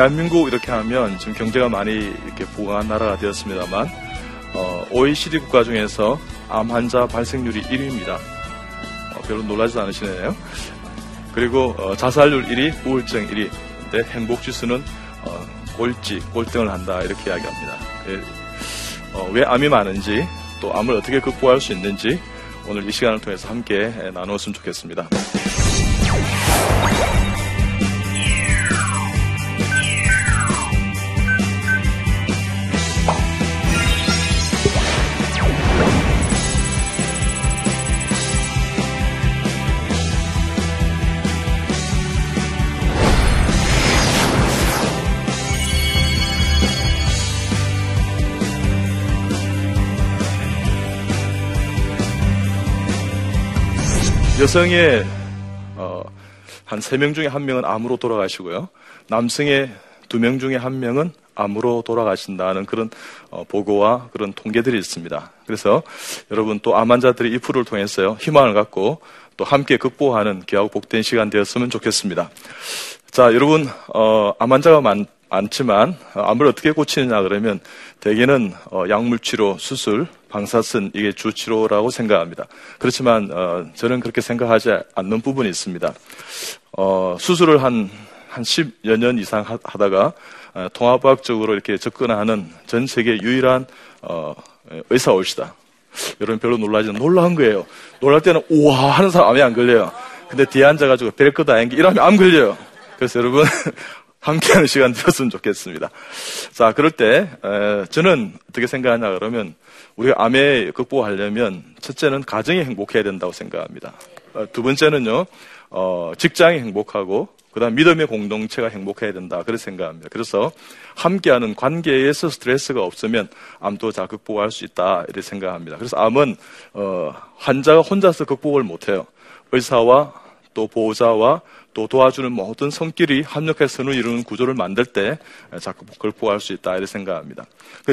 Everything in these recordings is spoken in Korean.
대한민국 이렇게 하면 지금 경제가 많이 이렇게 부강한 나라가 되었습니다만, 어, OECD 국가 중에서 암 환자 발생률이 1위입니다. 어, 별로 놀라지 않으시네요. 그리고 어, 자살률 1위, 우울증 1위. 근데 행복 지수는 어, 꼴찌, 꼴등을 한다 이렇게 이야기합니다. 예, 어, 왜 암이 많은지 또 암을 어떻게 극복할 수 있는지 오늘 이 시간을 통해서 함께 나누었으면 좋겠습니다. 여성의 어, 한 세 명 중에 한 명은 암으로 돌아가시고요. 남성의 두 명 중에 한 명은 암으로 돌아가신다는 그런 어, 보고와 그런 통계들이 있습니다. 그래서 여러분 또 암 환자들이 이 프로를 통해서요 희망을 갖고 또 함께 극복하는 귀하고 복된 시간 되었으면 좋겠습니다. 자, 여러분 어, 암 환자가 많, 많지만 어, 암을 어떻게 고치느냐 그러면 대개는 어, 약물치료, 수술, 방사선 이게 주치료라고 생각합니다. 그렇지만 어, 저는 그렇게 생각하지 않는 부분이 있습니다. 어, 수술을 한, 한 10여 년 이상 하다가 어, 통합학적으로 이렇게 접근하는 전 세계 유일한 어, 의사 올시다. 여러분 별로 놀라지 놀라운 거예요. 놀랄 때는 우와 하는 사람 암이 안 걸려요. 근데 뒤에 앉아가지고 별거 다행기 이러면 암 걸려요. 그래서 여러분 함께하는 시간 되었으면 좋겠습니다. 자, 그럴 때 에, 저는 어떻게 생각하냐 그러면 우리가 암에 극복하려면 첫째는 가정이 행복해야 된다고 생각합니다. 어, 두 번째는요, 어, 직장이 행복하고 그다음 믿음의 공동체가 행복해야 된다. 그렇게 생각합니다. 그래서 함께하는 관계에서 스트레스가 없으면 암도 잘 극복할 수 있다. 이렇게 생각합니다. 그래서 암은 어, 환자가 혼자서 극복을 못해요. 의사와 또 보호자와 또 도와주는 모든 성끼리 합력해서 선을 이루는 구조를 만들 때 자꾸 극복할 수 있다 이렇게 생각합니다.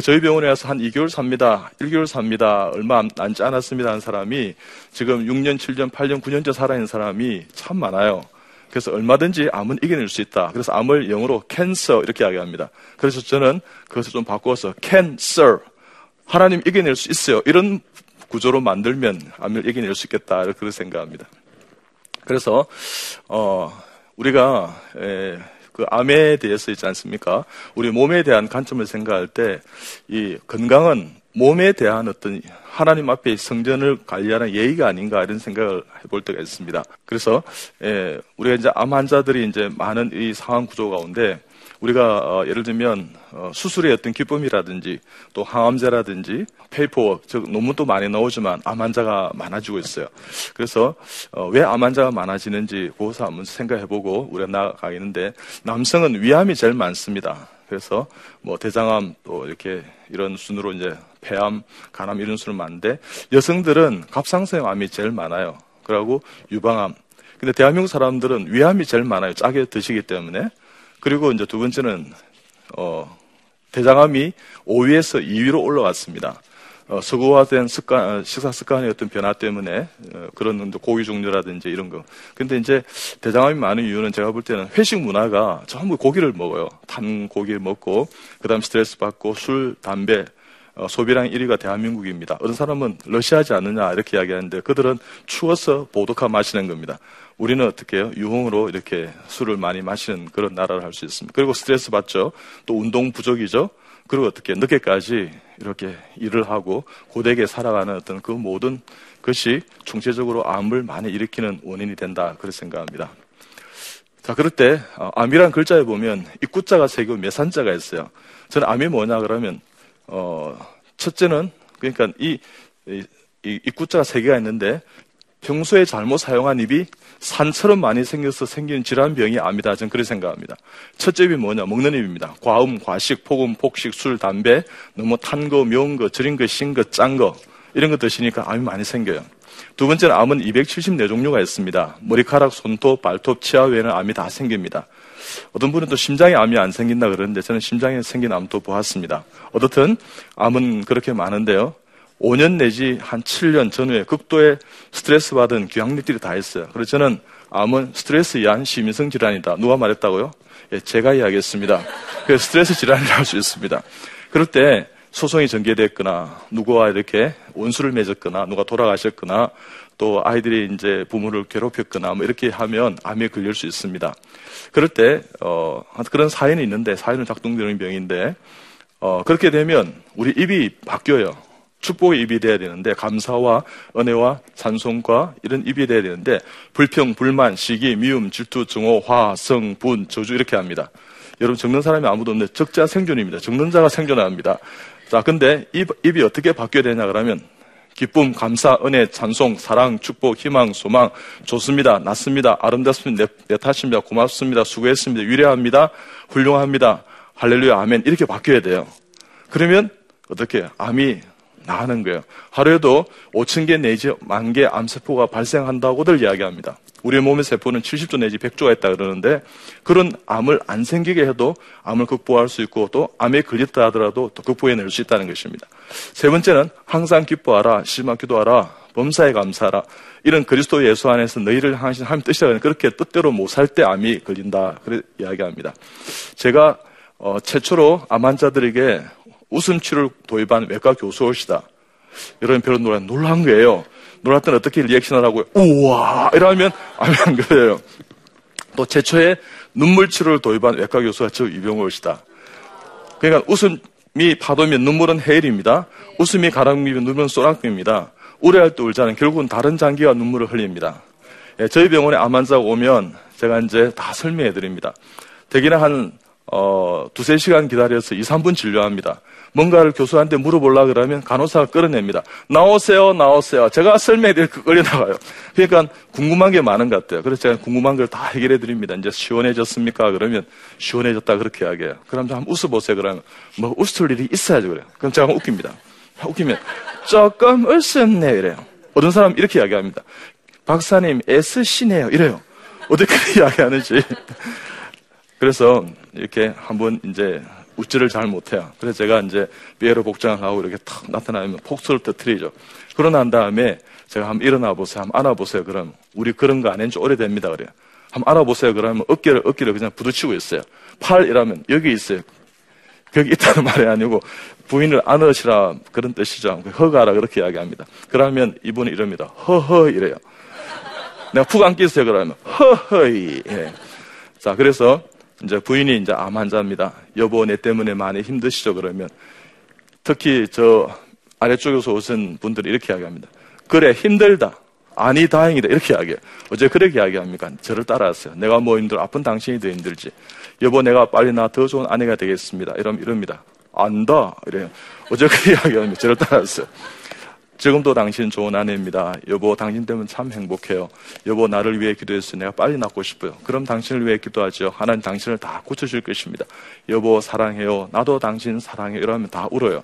저희 병원에 와서 한 2개월 삽니다. 1개월 삽니다. 얼마 남지 않았습니다 하는 사람이 지금 6년, 7년, 8년, 9년째 살아있는 사람이 참 많아요. 그래서 얼마든지 암은 이겨낼 수 있다. 그래서 암을 영어로 cancer 이렇게 이야기합니다. 그래서 저는 그것을 좀 바꿔서 cancer 하나님 이겨낼 수 있어요. 이런 구조로 만들면 암을 이겨낼 수 있겠다. 이렇게 생각합니다. 그래서 어 우리가 에, 그 암에 대해서 있지 않습니까? 우리 몸에 대한 관점을 생각할 때 이 건강은 몸에 대한 어떤 하나님 앞에 성전을 관리하는 예의가 아닌가 이런 생각을 해볼 때가 있습니다. 그래서 예, 우리가 이제 암 환자들이 이제 많은 이 상황 구조 가운데 우리가 어, 예를 들면 어, 수술의 어떤 기법이라든지 또 항암제라든지 paper 즉 논문도 많이 나오지만 암 환자가 많아지고 있어요. 그래서 어, 왜암 환자가 많아지는지 그것을 한번 생각해보고 우리가 나아가겠는데 남성은 위암이 제일 많습니다. 그래서 뭐 대장암 또 이렇게 이런 순으로 이제 폐암, 간암 이런 순으로 많은데 여성들은 갑상선 암이 제일 많아요. 그리고 유방암. 근데 대한민국 사람들은 위암이 제일 많아요. 짜게 드시기 때문에. 그리고 이제 두 번째는 어, 대장암이 5위에서 2위로 올라왔습니다. 어, 서구화된 습관, 어, 식사 습관의 어떤 변화 때문에 어, 그런 고기 종류라든지 이런 거. 근데 이제 대장암이 많은 이유는 제가 볼 때는 회식 문화가 전부 고기를 먹어요. 단 고기를 먹고 그다음 스트레스 받고 술, 담배, 어, 소비량 1위가 대한민국입니다. 어떤 사람은 러시아지 않느냐 이렇게 이야기하는데 그들은 추워서 보드카 마시는 겁니다. 우리는 어떻게 해요? 유흥으로 이렇게 술을 많이 마시는 그런 나라를 할 수 있습니다. 그리고 스트레스 받죠. 또 운동 부족이죠. 그리고 어떻게 늦게까지 이렇게 일을 하고 고되게 살아가는 어떤 그 모든 것이 총체적으로 암을 많이 일으키는 원인이 된다. 그렇게 생각합니다. 자, 그럴 때, 어, 암이란 글자에 보면 입구자가 세 개고 매산자가 있어요. 저는 암이 뭐냐 그러면, 어, 첫째는, 그러니까 이, 이, 이 입구자가 세 개가 있는데, 평소에 잘못 사용한 입이 산처럼 많이 생겨서 생기는 질환병이 암이다. 저는 그렇게 생각합니다. 첫째 입이 뭐냐? 먹는 입입니다. 과음, 과식, 폭음, 폭식, 술, 담배, 너무 탄 거, 매운 거, 절인 거, 신 거, 짠 거, 이런 거 드시니까 암이 많이 생겨요. 두 번째는 암은 274종류가 있습니다. 머리카락, 손톱, 발톱, 치아 외에는 암이 다 생깁니다. 어떤 분은 또 심장에 암이 안 생긴다 그러는데 저는 심장에 생긴 암도 보았습니다. 어떻든 암은 그렇게 많은데요. 5년 내지 한 7년 전후에 극도의 스트레스 받은 귀향리들이 다 있어요. 그래서 저는 암은 스트레스 이한 심인성 질환이다. 누가 말했다고요? 예, 제가 이야기했습니다. 그 스트레스 질환이라고 할 수 있습니다. 그럴 때 소송이 전개됐거나 누구와 이렇게 원수를 맺었거나 누가 돌아가셨거나 또 아이들이 이제 부모를 괴롭혔거나 뭐 이렇게 하면 암에 걸릴 수 있습니다. 그럴 때, 어, 그런 사연이 있는데 사연은 작동되는 병인데, 어, 그렇게 되면 우리 입이 바뀌어요. 축복의 입이 돼야 되는데 감사와 은혜와 찬송과 이런 입이 돼야 되는데 불평, 불만, 시기, 미움, 질투, 증오, 화, 성, 분, 저주 이렇게 합니다. 여러분 적는 사람이 아무도 없는데 적자 생존입니다. 적는 자가 생존합니다. 자, 근데 입, 입이 어떻게 바뀌어야 되냐 그러면 기쁨, 감사, 은혜, 찬송, 사랑, 축복, 희망, 소망, 좋습니다, 낫습니다, 아름답습니다, 내, 내 탓입니다, 고맙습니다, 수고했습니다, 위대합니다, 훌륭합니다, 할렐루야, 아멘. 이렇게 바뀌어야 돼요. 그러면 어떻게 암이 나는 거예요. 하루에도 5천 개 내지 만 개 암세포가 발생한다고들 이야기합니다. 우리 몸의 세포는 70조 내지 100조가 있다 그러는데 그런 암을 안 생기게 해도 암을 극복할 수 있고 또 암에 걸렸다 하더라도 또 극복해낼 수 있다는 것입니다. 세 번째는 항상 기뻐하라, 실망 기도하라, 범사에 감사하라. 이런 그리스도 예수 안에서 너희를 향하신 하나님 뜻이라 그렇게 뜻대로 못 살 때 암이 걸린다. 그래 이야기합니다. 제가 어, 최초로 암 환자들에게 웃음 치료를 도입한 외과 교수이시다. 이런 별로 놀란, 놀란 거예요. 때는 어떻게 리액션을 하고요? 우와! 이러면 안 그래요. 또 최초에 눈물 치료를 도입한 외과 교수가 저 이병호시다. 그러니까 웃음이 파도면 눈물은 해일입니다. 웃음이 가랑비면 눈물은 쏘랑비입니다. 우려할 때 울자는 결국은 다른 장기가 눈물을 흘립니다. 예, 저희 병원에 암 환자가 오면 제가 이제 다 설명해 드립니다. 대개는 한 어, 두세 시간 기다려서 2, 3분 진료합니다. 뭔가를 교수한테 물어보려 그러면 간호사가 끌어냅니다. 나오세요, 나오세요. 제가 설명해 드릴 거 끌려나가요. 그러니까 궁금한 게 많은 것 같아요. 그래서 제가 궁금한 걸 다 해결해 드립니다. 이제 시원해졌습니까? 그러면 시원해졌다 그렇게 이야기해요. 그럼 한번 웃어보세요. 그러면 뭐 웃을 일이 있어야죠. 그래요. 그럼 제가 웃깁니다. 웃기면 조금 웃었네 이래요. 어떤 사람 이렇게 이야기합니다. 박사님 애쓰시네요. 이래요. 어떻게 이야기하는지. 그래서 이렇게 한번 이제 웃지를 잘 못해요. 그래서 제가 이제 삐에로 복장을 하고 이렇게 탁 나타나면 폭소를 터트리죠. 그러고 난 다음에 제가 한번 일어나 보세요. 한번 안아보세요. 그럼 우리 그런 거안 한지 오래됩니다. 그래요. 한번 안아보세요. 그러면 어깨를, 어깨를 그냥 부딪히고 있어요. 팔 이라면 여기 있어요. 거기 있다는 말이 아니고 부인을 안으시라 그런 뜻이죠. 허가라 그렇게 이야기합니다. 그러면 이분이 이럽니다. 허허 이래요. 내가 푹 안고 있어요. 그러면 허허이. 예. 자, 그래서 이제 부인이 이제 암 환자입니다. 여보, 내 때문에 많이 힘드시죠? 그러면 특히 저 아래쪽에서 오신 분들이 이렇게 이야기합니다. 그래, 힘들다. 아니, 다행이다. 이렇게 이야기해요. 어제 그렇게 이야기합니까? 저를 따라왔어요. 내가 뭐 힘들어? 아픈 당신이 더 힘들지. 여보, 내가 빨리 나 더 좋은 아내가 되겠습니다. 이러면 이럽니다. 안다. 이래요. 어제 그 이야기합니다. 저를 따라왔어요. 지금도 당신 좋은 아내입니다. 여보, 당신 때문에 참 행복해요. 여보, 나를 위해 기도했어요. 내가 빨리 낫고 싶어요. 그럼 당신을 위해 기도하죠. 하나님 당신을 다 고쳐줄 것입니다. 여보, 사랑해요. 나도 당신 사랑해요. 이러면 다 울어요.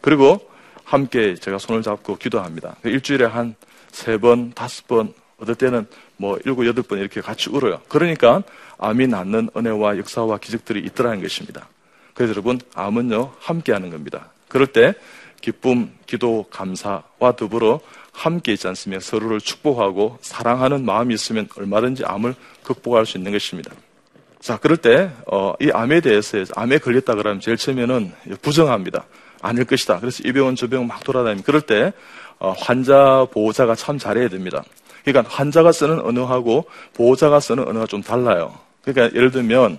그리고 함께 제가 손을 잡고 기도합니다. 일주일에 한 세 번, 다섯 번, 어떨 때는 뭐 일곱, 여덟 번 이렇게 같이 울어요. 그러니까 암이 낫는 은혜와 역사와 기적들이 있더라는 것입니다. 그래서 여러분, 암은요, 함께 하는 겁니다. 그럴 때 기쁨, 기도, 감사와 더불어 함께 있지 않으면 서로를 축복하고 사랑하는 마음이 있으면 얼마든지 암을 극복할 수 있는 것입니다. 자, 그럴 때, 어, 이 암에 대해서, 암에 걸렸다 그러면 제일 처음에는 부정합니다. 아닐 것이다. 그래서 이 병원 저 병원 막 돌아다니면 그럴 때, 어, 환자 보호자가 참 잘해야 됩니다. 그러니까 환자가 쓰는 언어하고 보호자가 쓰는 언어가 좀 달라요. 그러니까 예를 들면,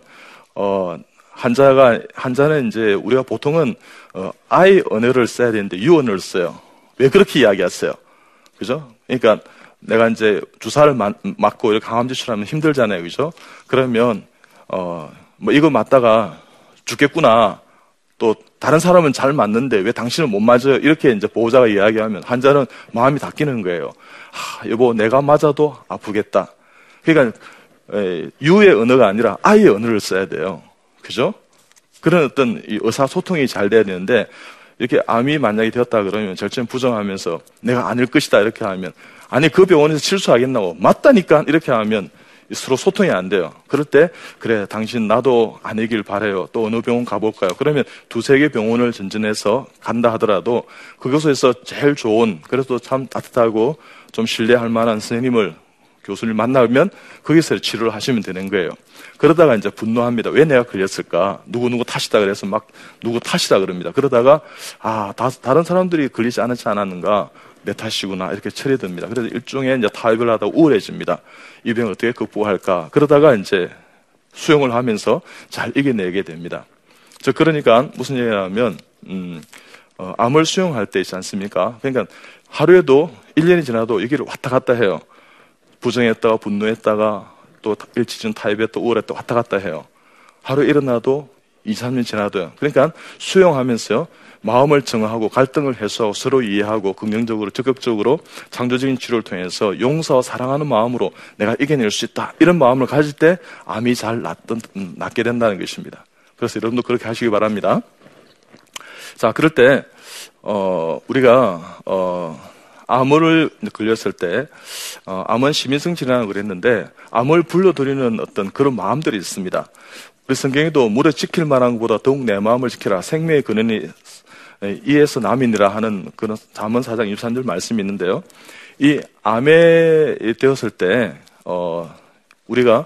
어, 환자가 환자는 이제 우리가 보통은 어, I 언어를 써야 되는데 언어를 써요. 왜 그렇게 이야기하세요? 그죠? 그러니까 내가 이제 주사를 맞고 이렇게 강암 제출하면 힘들잖아요, 그죠? 그러면 어 뭐 이거 맞다가 죽겠구나. 또 다른 사람은 잘 맞는데 왜 당신은 못 맞아요? 이렇게 이제 보호자가 이야기하면 환자는 마음이 닫히는 거예요. 아, 여보, 내가 맞아도 아프겠다. 그러니까 에, 유의 언어가 아니라 아의 언어를 써야 돼요. 그죠? 그런 어떤 의사소통이 잘 돼야 되는데 이렇게 암이 만약에 되었다 그러면 절대 부정하면서 내가 아닐 것이다 이렇게 하면 아니 그 병원에서 실수하겠나고 맞다니까 이렇게 하면 서로 소통이 안 돼요. 그럴 때 그래 당신 나도 아니길 바래요. 또 어느 병원 가볼까요? 그러면 두세 개 병원을 전전해서 간다 하더라도 그곳에서 제일 좋은 그래도 참 따뜻하고 좀 신뢰할 만한 선생님을 교수를 만나면 거기서 치료를 하시면 되는 거예요. 그러다가 이제 분노합니다. 왜 내가 걸렸을까? 누구누구 탓이다 그래서 막 누구 탓이다 그럽니다. 그러다가 아, 다, 다른 사람들이 걸리지 않았지 않았는가? 내 탓이구나. 이렇게 처리됩니다. 그래서 일종의 이제 타협을 하다 우울해집니다. 이 병을 어떻게 극복할까? 그러다가 이제 수용을 하면서 잘 이겨내게 됩니다. 저 그러니까 무슨 얘기냐면, 음, 어, 암을 수용할 때 있지 않습니까? 그러니까 하루에도 1년이 지나도 여기를 왔다 갔다 해요. 부정했다가 분노했다가 또 일치준 타입에 또 우울했다 왔다 갔다 해요. 하루 일어나도 2, 3년 지나도요. 그러니까 수용하면서요. 마음을 정하고 갈등을 해소하고 서로 이해하고 긍정적으로 적극적으로 창조적인 치료를 통해서 용서와 사랑하는 마음으로 내가 이겨낼 수 있다. 이런 마음을 가질 때 암이 잘 낫던, 낫게 된다는 것입니다. 그래서 여러분도 그렇게 하시기 바랍니다. 자, 그럴 때, 어, 우리가, 어, 암을 걸렸을 때 어, 암은 시민성 질환을 그랬는데 암을 불러들이는 어떤 그런 마음들이 있습니다. 우리 성경에도 무려 지킬 만한 것보다 더욱 내 마음을 지켜라. 생명의 근원이 이에서 남이니라 하는 그런 잠언 사장 23절 말씀이 있는데요. 이 암에 되었을 때 어, 우리가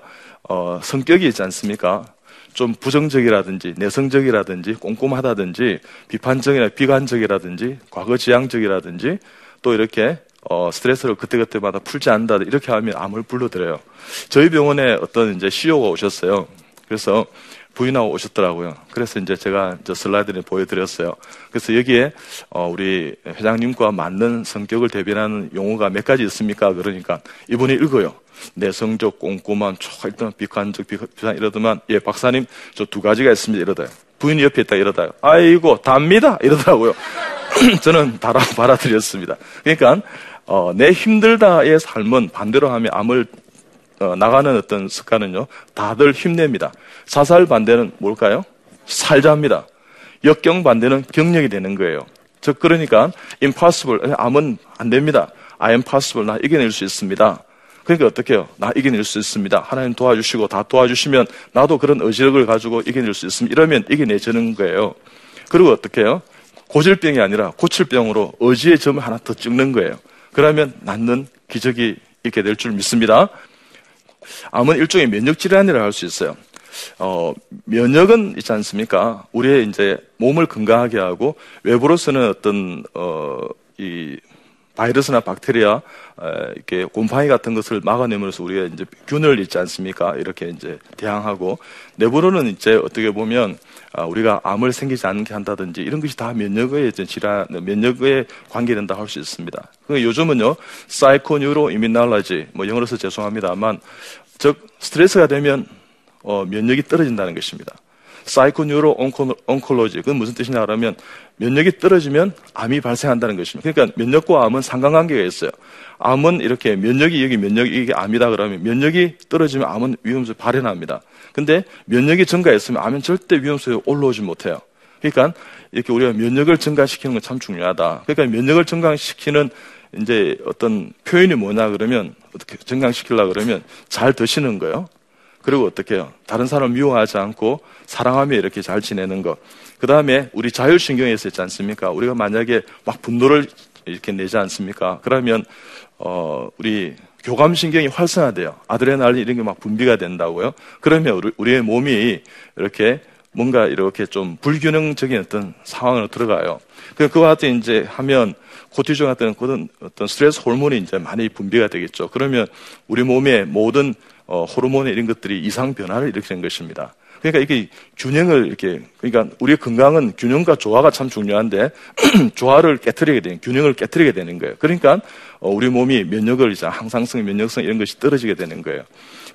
어, 성격이 있지 않습니까? 좀 부정적이라든지 내성적이라든지 꼼꼼하다든지 비판적이나 비관적이라든지 과거지향적이라든지 또 이렇게 어, 스트레스를 그때그때마다 풀지 않는다 이렇게 하면 암을 불러들여요. 저희 병원에 어떤 이제 CEO가 오셨어요. 그래서 부인하고 오셨더라고요. 그래서 이제 제가 저 슬라이드를 보여드렸어요. 그래서 여기에 어, 우리 회장님과 맞는 성격을 대변하는 용어가 몇 가지 있습니까? 그러니까 이분이 읽어요. 내성적, 꼼꼼한, 일단 비관적, 비관 이러더만 예 박사님 저 두 가지가 있습니다 이러다요. 부인이 옆에 있다 이러다요. 아이고 답니다 이러더라고요. 저는 달아 받아들였습니다. 그러니까 어, 내 힘들다의 삶은 반대로 하면 암을 어, 나가는 어떤 습관은요, 다들 힘냅니다. 자살 반대는 뭘까요? 살자입니다. 역경 반대는 경력이 되는 거예요. 즉, 그러니까, impossible, 암은 안 됩니다. I am possible, 나 이겨낼 수 있습니다. 그러니까 어떻게 해요? 나 이겨낼 수 있습니다. 하나님 도와주시고 다 도와주시면 나도 그런 의지력을 가지고 이겨낼 수 있습니다. 이러면 이겨내지는 거예요. 그리고 어떻게 해요? 고질병이 아니라 고칠병으로 의지의 점을 하나 더 찍는 거예요. 그러면 낫는 기적이 있게 될 줄 믿습니다. 암은 일종의 면역 질환이라고 할수 있어요. 어, 면역은 있지 않습니까? 우리의 이제 몸을 건강하게 하고 외부로서는 어떤 어, 이 바이러스나 박테리아, 이렇게 곰팡이 같은 것을 막아내면서 우리가 이제 균을 있지 않습니까? 이렇게 이제 대항하고 내부로는 이제 어떻게 보면 아, 우리가 암을 생기지 않게 한다든지 이런 것이 다 면역의 질환, 면역에 관계된다 할 수 있습니다. 그 요즘은요, 사이코뉴로 이민날라지, 뭐 영어로서 죄송합니다만, 즉 스트레스가 되면 어, 면역이 떨어진다는 것입니다. 사이코뉴로 온콜로지 그건 무슨 뜻이냐 그러면 면역이 떨어지면 암이 발생한다는 것입니다. 그러니까 면역과 암은 상관관계가 있어요. 암은 이렇게 면역이 여기 면역이 이게 암이다 그러면 면역이 떨어지면 암은 위험성이 발현합니다. 근데 면역이 증가했으면 암은 절대 위험성이 올라오지 못해요. 그러니까 이렇게 우리가 면역을 증가시키는 건 참 중요하다. 그러니까 면역을 증가시키는 이제 어떤 표현이 뭐냐 그러면 어떻게 증강시키려 그러면 잘 드시는 거예요. 그리고 어떻게 해요? 다른 사람을 미워하지 않고 사랑하며 이렇게 잘 지내는 것. 그 다음에 우리 자율신경에서 있지 않습니까? 우리가 만약에 막 분노를 이렇게 내지 않습니까? 그러면, 어, 우리 교감신경이 활성화돼요. 아드레날린 이런 게 막 분비가 된다고요. 그러면 우리, 우리의 몸이 이렇게 뭔가 이렇게 좀 불균형적인 어떤 상황으로 들어가요. 그, 그와 같이 이제 하면 코티졸 같은 그런 어떤 스트레스 호르몬이 이제 많이 분비가 되겠죠. 그러면 우리 몸의 모든 어, 호르몬 이런 것들이 이상 변화를 일으키는 것입니다. 그러니까 이게 균형을 이렇게 그러니까 우리의 건강은 균형과 조화가 참 중요한데 조화를 깨뜨리게 되는 균형을 깨뜨리게 되는 거예요. 그러니까 어, 우리 몸이 면역을 이제 항상성, 면역성 이런 것이 떨어지게 되는 거예요.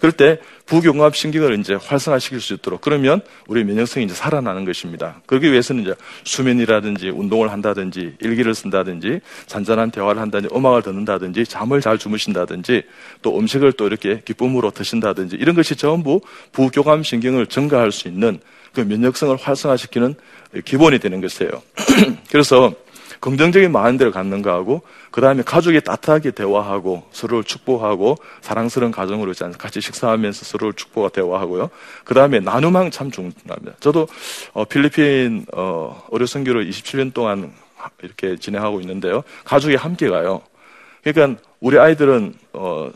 그럴 때 부경합 신경을 이제 활성화시킬 수 있도록 그러면 우리 면역성이 이제 살아나는 것입니다. 그러기 위해서는 이제 수면이라든지 운동을 한다든지 일기를 쓴다든지 잔잔한 대화를 한다든지 음악을 듣는다든지 잠을 잘 주무신다든지 또 음식을 또 이렇게 기쁨으로 드신다든지 이런 것이 전부 부교감 신경을 증가할 수 있는 그 면역성을 활성화시키는 기본이 되는 것이에요. 그래서 긍정적인 마인드를 갖는 거하고 그 다음에 가족이 따뜻하게 대화하고 서로를 축복하고 사랑스러운 가정으로 같이 식사하면서 서로를 축복하고 대화하고요. 그 다음에 나눔하는 참 중요합니다. 저도 어, 필리핀 어, 어려 선교를 27년 동안 이렇게 진행하고 있는데요. 가족이 함께 가요. 그러니까 우리 아이들은 어,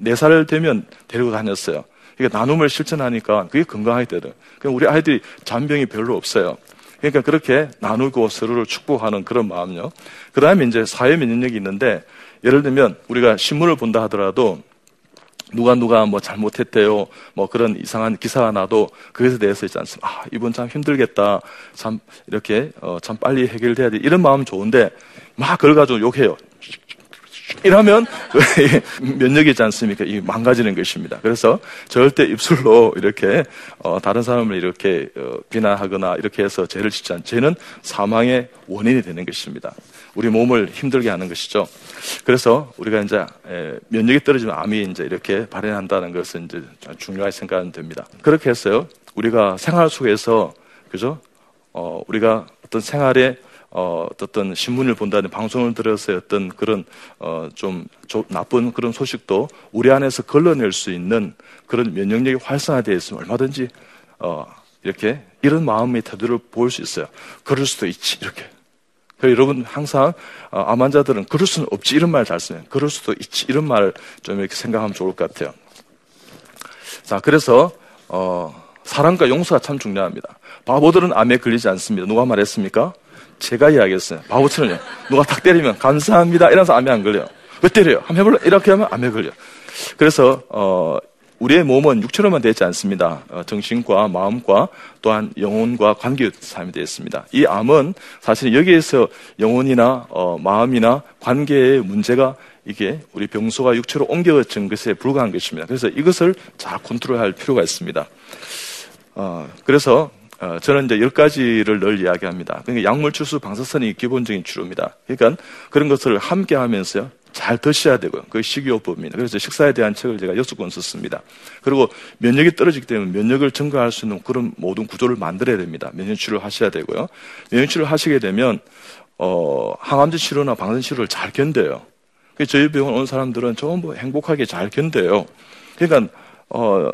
4살 되면 데리고 다녔어요. 그러니까 나눔을 실천하니까 그게 건강하게 되더라고요. 그러니까 우리 아이들이 잔병이 별로 없어요. 그러니까 그렇게 나누고 서로를 축복하는 그런 마음요. 그 다음에 이제 사회 면역력이 있는데 예를 들면 우리가 신문을 본다 하더라도 누가 누가 뭐 잘못했대요. 뭐 그런 이상한 기사가 나도 그것에 대해서 있지 않습니까? 아, 이분 참 힘들겠다. 참 이렇게 어, 참 빨리 해결돼야 돼. 이런 마음 좋은데 막 그걸 가지고 욕해요. 이러면 면역이 있지 않습니까? 이 망가지는 것입니다. 그래서 절대 입술로 이렇게 어, 다른 사람을 이렇게 어, 비난하거나 이렇게 해서 죄를 짓지 않. 죄는 사망의 원인이 되는 것입니다. 우리 몸을 힘들게 하는 것이죠. 그래서 우리가 이제 에, 면역이 떨어지면 암이 이제 이렇게 발현한다는 것은 이제 중요하게 생각하면 됩니다. 그렇게 했어요. 우리가 생활 속에서 그죠? 어, 우리가 어떤 생활에 어, 어떤 신문을 본다든 방송을 들어서 어떤 그런 어, 좀 조, 나쁜 그런 소식도 우리 안에서 걸러낼 수 있는 그런 면역력이 활성화되어 있으면 얼마든지 어, 이렇게 이런 마음의 태도를 보일 수 있어요. 그럴 수도 있지 이렇게. 여러분 항상 어, 암 환자들은 그럴 수는 없지 이런 말잘 써요. 그럴 수도 있지 이런 말 좀 이렇게 생각하면 좋을 것 같아요. 자 그래서 어, 사랑과 용서가 참 중요합니다. 바보들은 암에 걸리지 않습니다. 누가 말했습니까? 제가 이야기했어요. 바보처럼요. 누가 탁 때리면 감사합니다. 이러면서 암에 안 걸려요. 왜 때려요? 한번 해볼래? 이렇게 하면 암에 걸려. 그래서 어, 우리의 몸은 육체로만 되지 않습니다. 어, 정신과 마음과 또한 영혼과 관계 삶이 되어 있습니다. 이 암은 사실 여기에서 영혼이나 어, 마음이나 관계의 문제가 이게 우리 병소가 육체로 옮겨진 것에 불과한 것입니다. 그래서 이것을 잘 컨트롤할 필요가 있습니다. 어, 그래서 어, 저는 이제 열 가지를 늘 이야기합니다. 그러니까 약물 추수 방사선이 기본적인 치료입니다. 그러니까 그런 것을 함께 하면서요. 잘 드셔야 되고요. 그게 식이요법입니다. 그래서 식사에 대한 책을 제가 여섯 권 썼습니다. 그리고 면역이 떨어지기 때문에 면역을 증가할 수 있는 그런 모든 구조를 만들어야 됩니다. 면역 치료를 하셔야 되고요. 면역 치료를 하시게 되면 어, 항암제 치료나 방사선 치료를 잘 견뎌요. 저희 병원 온 사람들은 전부 행복하게 잘 견뎌요. 그러니까 어,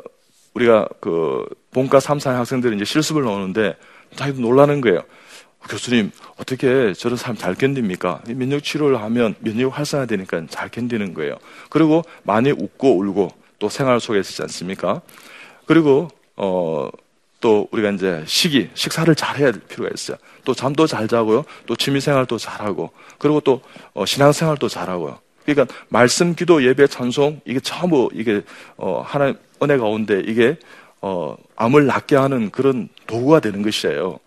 우리가 그 본과 3, 4 학생들이 이제 실습을 나오는데 자기도 놀라는 거예요. 교수님, 어떻게 저런 사람 잘 견딥니까? 면역 치료를 하면 면역 활성화 되니까 잘 견디는 거예요. 그리고 많이 웃고 울고 또 생활 속에 있지 않습니까? 그리고, 어, 또 우리가 이제 식이, 식사를 잘 해야 될 필요가 있어요. 또 잠도 잘 자고요. 또 취미 생활도 잘하고. 그리고 또 어, 신앙 생활도 잘하고요. 그러니까 말씀, 기도, 예배, 찬송 이게 전부 이게 어, 하나님 은혜 가운데 이게 어, 암을 낫게 하는 그런 도구가 되는 것이에요.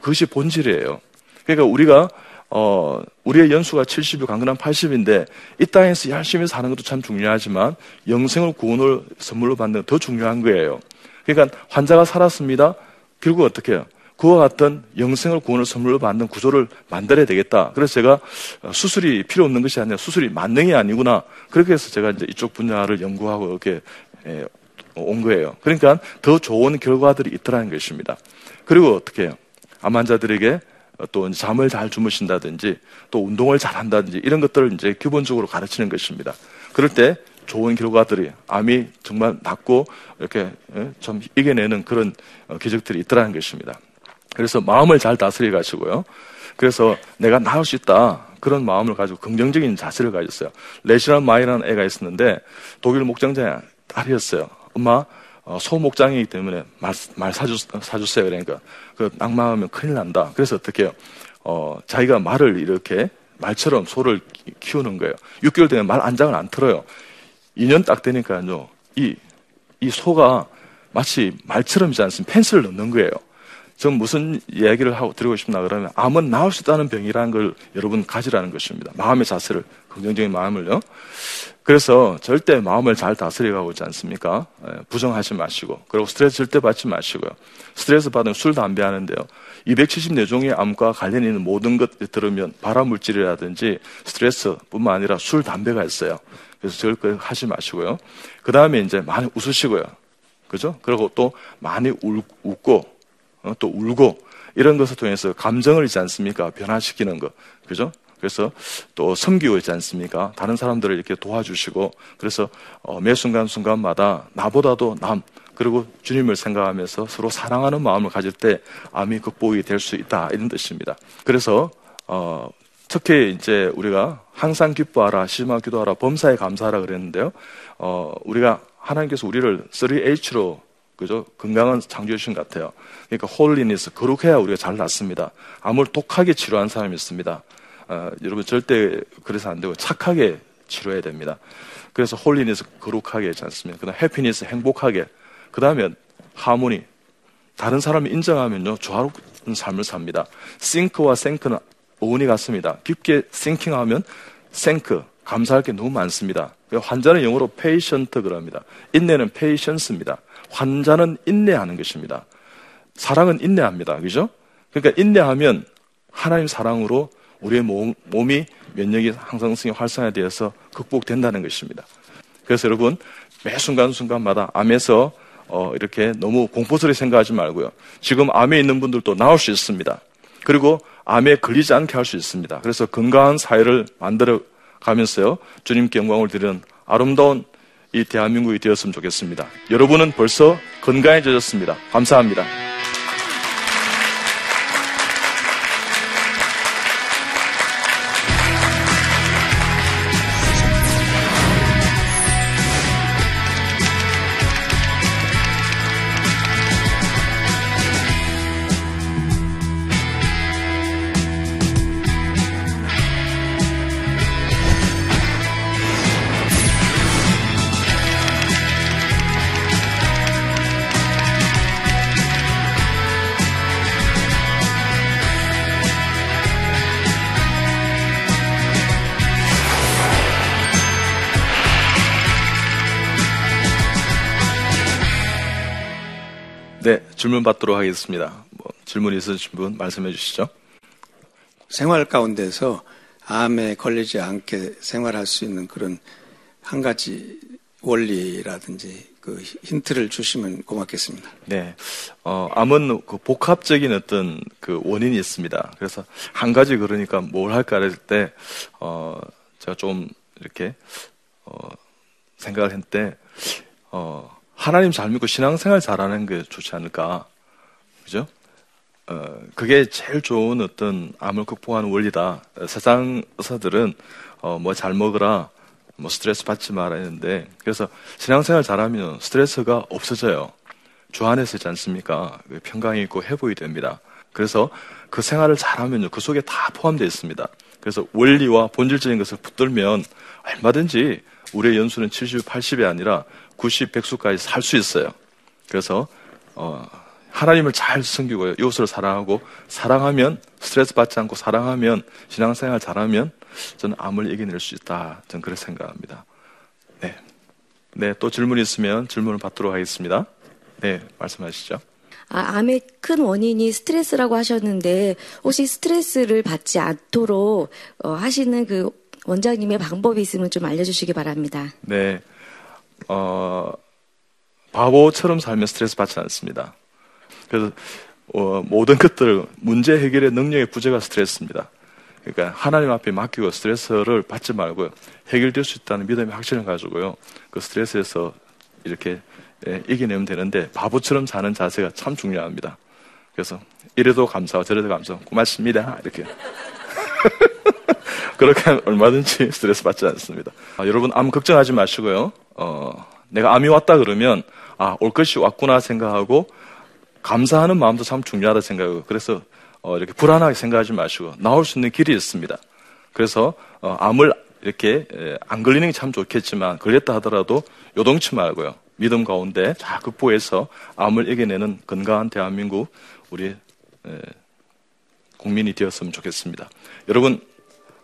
그것이 본질이에요. 그러니까 우리가 어, 우리의 연수가 70이 강건한 80인데 이 땅에서 열심히 사는 것도 참 중요하지만 영생을 구원을 선물로 받는 더 중요한 거예요. 그러니까 환자가 살았습니다. 결국 어떻게 해요? 그와 같은 영생을 구원을 선물로 받는 구조를 만들어야 되겠다. 그래서 제가 수술이 필요 없는 것이 아니라 수술이 만능이 아니구나. 그렇게 해서 제가 이제 이쪽 분야를 연구하고 이렇게 예, 온 거예요. 그러니까 더 좋은 결과들이 있더라는 것입니다. 그리고 어떻게 해요? 암 환자들에게 또 잠을 잘 주무신다든지 또 운동을 잘 한다든지 이런 것들을 이제 기본적으로 가르치는 것입니다. 그럴 때 좋은 결과들이 암이 정말 낫고 이렇게 예, 좀 이겨내는 그런 어, 기적들이 있더라는 것입니다. 그래서 마음을 잘 다스려 가시고요. 그래서 내가 나을 수 있다. 그런 마음을 가지고 긍정적인 자세를 가졌어요. 레시란 마이라는 애가 있었는데 독일 목장자의 딸이었어요. 엄마 어, 소목장이기 때문에 말, 말 사주, 사주세요. 그러니까 그 낙마하면 큰일 난다. 그래서 어떻게? 어, 자기가 말을 이렇게 말처럼 소를 키우는 거예요. 6개월 되면 말 안장을 안 틀어요. 2년 딱 되니까요. 이, 이 소가 마치 말처럼이지 않습니까? 펜스를 넣는 거예요. 전 무슨 이야기를 하고 드리고 싶나 그러면 암은 나을 수 있다는 병이라는 걸 여러분 가지라는 것입니다. 마음의 자세를, 긍정적인 마음을요. 그래서 절대 마음을 잘 다스려가고 있지 않습니까? 예, 부정하지 마시고, 그리고 스트레스 절대 받지 마시고요. 스트레스 받으면 술, 담배 하는데요. 274종의 암과 관련 있는 모든 것 들으면 발암물질이라든지 스트레스 뿐만 아니라 술, 담배가 있어요. 그래서 절대 하지 마시고요. 그 다음에 이제 많이 웃으시고요. 그죠? 그리고 또 많이 울, 웃고 어, 또 울고 이런 것을 통해서 감정을 있지 않습니까? 변화시키는 것. 그죠? 그래서 또 섬기고 있지 않습니까? 다른 사람들을 이렇게 도와주시고 그래서 어, 매 순간순간마다 나보다도 남 그리고 주님을 생각하면서 서로 사랑하는 마음을 가질 때 암이 극복이 될 수 있다 이런 뜻입니다. 그래서 어, 특히 이제 우리가 항상 기뻐하라, 시마 기도하라, 범사에 감사하라 그랬는데요. 어, 우리가 하나님께서 우리를 3H로 그죠? 건강한 창조해 주신 것 같아요. 그러니까 holiness 거룩해야 우리가 잘 낫습니다. 암을 독하게 치료한 사람이 있습니다. 어, 여러분 절대 그래서 안 되고 착하게 치료해야 됩니다. 그래서 holiness 거룩하게 하지 않습니까? 그다음 happiness 행복하게. 그다음에 하모니. 다른 사람이 인정하면요 조화로운 삶을 삽니다. think와 thank는 어원이 같습니다. 깊게 thinking하면 thank 감사할 게 너무 많습니다. 환자는 영어로 patient 그럽니다. 인내는 patience입니다. 환자는 인내하는 것입니다. 사랑은 인내합니다. 그죠? 그러니까 인내하면 하나님 사랑으로 우리의 몸, 몸이 면역이 항상성이 활성화되어서 극복된다는 것입니다. 그래서 여러분 매 순간순간마다 암에서 어, 이렇게 너무 공포스럽게 생각하지 말고요. 지금 암에 있는 분들도 나을 수 있습니다. 그리고 암에 걸리지 않게 할 수 있습니다. 그래서 건강한 사회를 만들어 가면서요. 주님께 영광을 드리는 아름다운 이 대한민국이 되었으면 좋겠습니다. 여러분은 벌써 건강해졌습니다. 감사합니다. 질문 받도록 하겠습니다. 뭐 질문 있으신 분 말씀해 주시죠. 생활 가운데서 암에 걸리지 않게 생활할 수 있는 그런 한 가지 원리라든지 그 힌트를 주시면 고맙겠습니다. 네, 어, 암은 그 복합적인 어떤 그 원인이 있습니다. 그래서 한 가지 그러니까 뭘 할까 할 때, 어, 제가 좀 이렇게, 어, 생각을 했는데, 어, 하나님 잘 믿고 신앙생활 잘하는 게 좋지 않을까. 그죠? 어, 그게 제일 좋은 어떤 암을 극복하는 원리다. 세상 의사들은, 어, 뭐 잘 먹으라, 뭐 스트레스 받지 마라 했는데, 그래서 신앙생활 잘하면 스트레스가 없어져요. 주 안에서 있지 않습니까? 그 평강이 있고 회복이 됩니다. 그래서 그 생활을 잘하면요. 그 속에 다 포함되어 있습니다. 그래서 원리와 본질적인 것을 붙들면 얼마든지 우리의 연수는 70, 80이 아니라 90, 100수까지 살 수 있어요. 그래서 어, 하나님을 잘 섬기고요. 이웃을 사랑하고 사랑하면 스트레스 받지 않고 사랑하면 신앙생활 잘하면 저는 암을 이겨낼 수 있다. 저는 그렇게 생각합니다. 네. 네, 또 질문 있으면 질문을 받도록 하겠습니다. 네, 말씀하시죠. 아, 암의 큰 원인이 스트레스라고 하셨는데 혹시 스트레스를 받지 않도록 어, 하시는 그 원장님의 방법이 있으면 좀 알려주시기 바랍니다. 네. 어, 바보처럼 살면 스트레스 받지 않습니다. 그래서 어, 모든 것들 문제 해결의 능력의 부재가 스트레스입니다. 그러니까 하나님 앞에 맡기고 스트레스를 받지 말고요. 해결될 수 있다는 믿음의 확신을 가지고요. 그 스트레스에서 이렇게 예, 이겨내면 되는데 바보처럼 사는 자세가 참 중요합니다. 그래서 이래도 감사하고 저래도 감사하고 고맙습니다. 이렇게. 그렇게 하면 얼마든지 스트레스 받지 않습니다. 아, 여러분 암 걱정하지 마시고요. 어, 내가 암이 왔다 그러면 아, 올 것이 왔구나 생각하고 감사하는 마음도 참 중요하다 생각하고 그래서 어, 이렇게 불안하게 생각하지 마시고 나올 수 있는 길이 있습니다. 그래서 어, 암을 이렇게 에, 안 걸리는 게 참 좋겠지만 걸렸다 하더라도 요동치 말고요. 믿음 가운데 잘 극복해서 암을 이겨내는 건강한 대한민국 우리 에, 국민이 되었으면 좋겠습니다. 여러분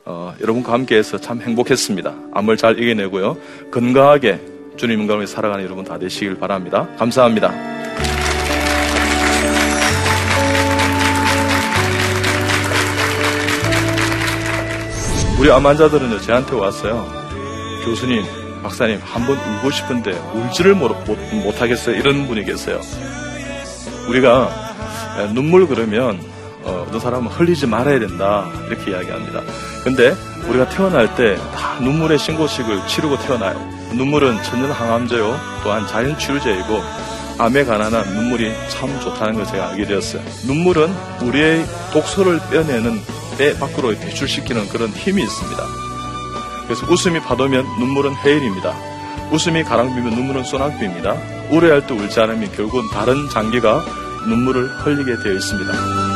어, 여러분과 함께해서 참 행복했습니다. 암을 잘 이겨내고요. 건강하게 주님 영광을 살아가는 여러분 다 되시길 바랍니다. 감사합니다. 우리 암 환자들은 저한테 왔어요. 교수님, 박사님, 한번 울고 싶은데 울지를 못, 못, 못 하겠어요. 이런 분이 계세요. 우리가 예, 눈물 그러면 어, 어떤 사람은 흘리지 말아야 된다 이렇게 이야기합니다. 근데 우리가 태어날 때 다 눈물의 신고식을 치르고 태어나요. 눈물은 천연 항암제요 또한 자연 치료제이고 암에 관한 눈물이 참 좋다는 걸 제가 알게 되었어요. 눈물은 우리의 독소를 빼내는 배 밖으로 배출시키는 그런 힘이 있습니다. 그래서 웃음이 받으면 눈물은 해일입니다. 웃음이 가랑비면 눈물은 소낙비입니다. 우려할 때 울지 않으면 결국은 다른 장기가 눈물을 흘리게 되어 있습니다.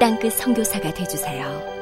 땅끝 성교사가 되주세요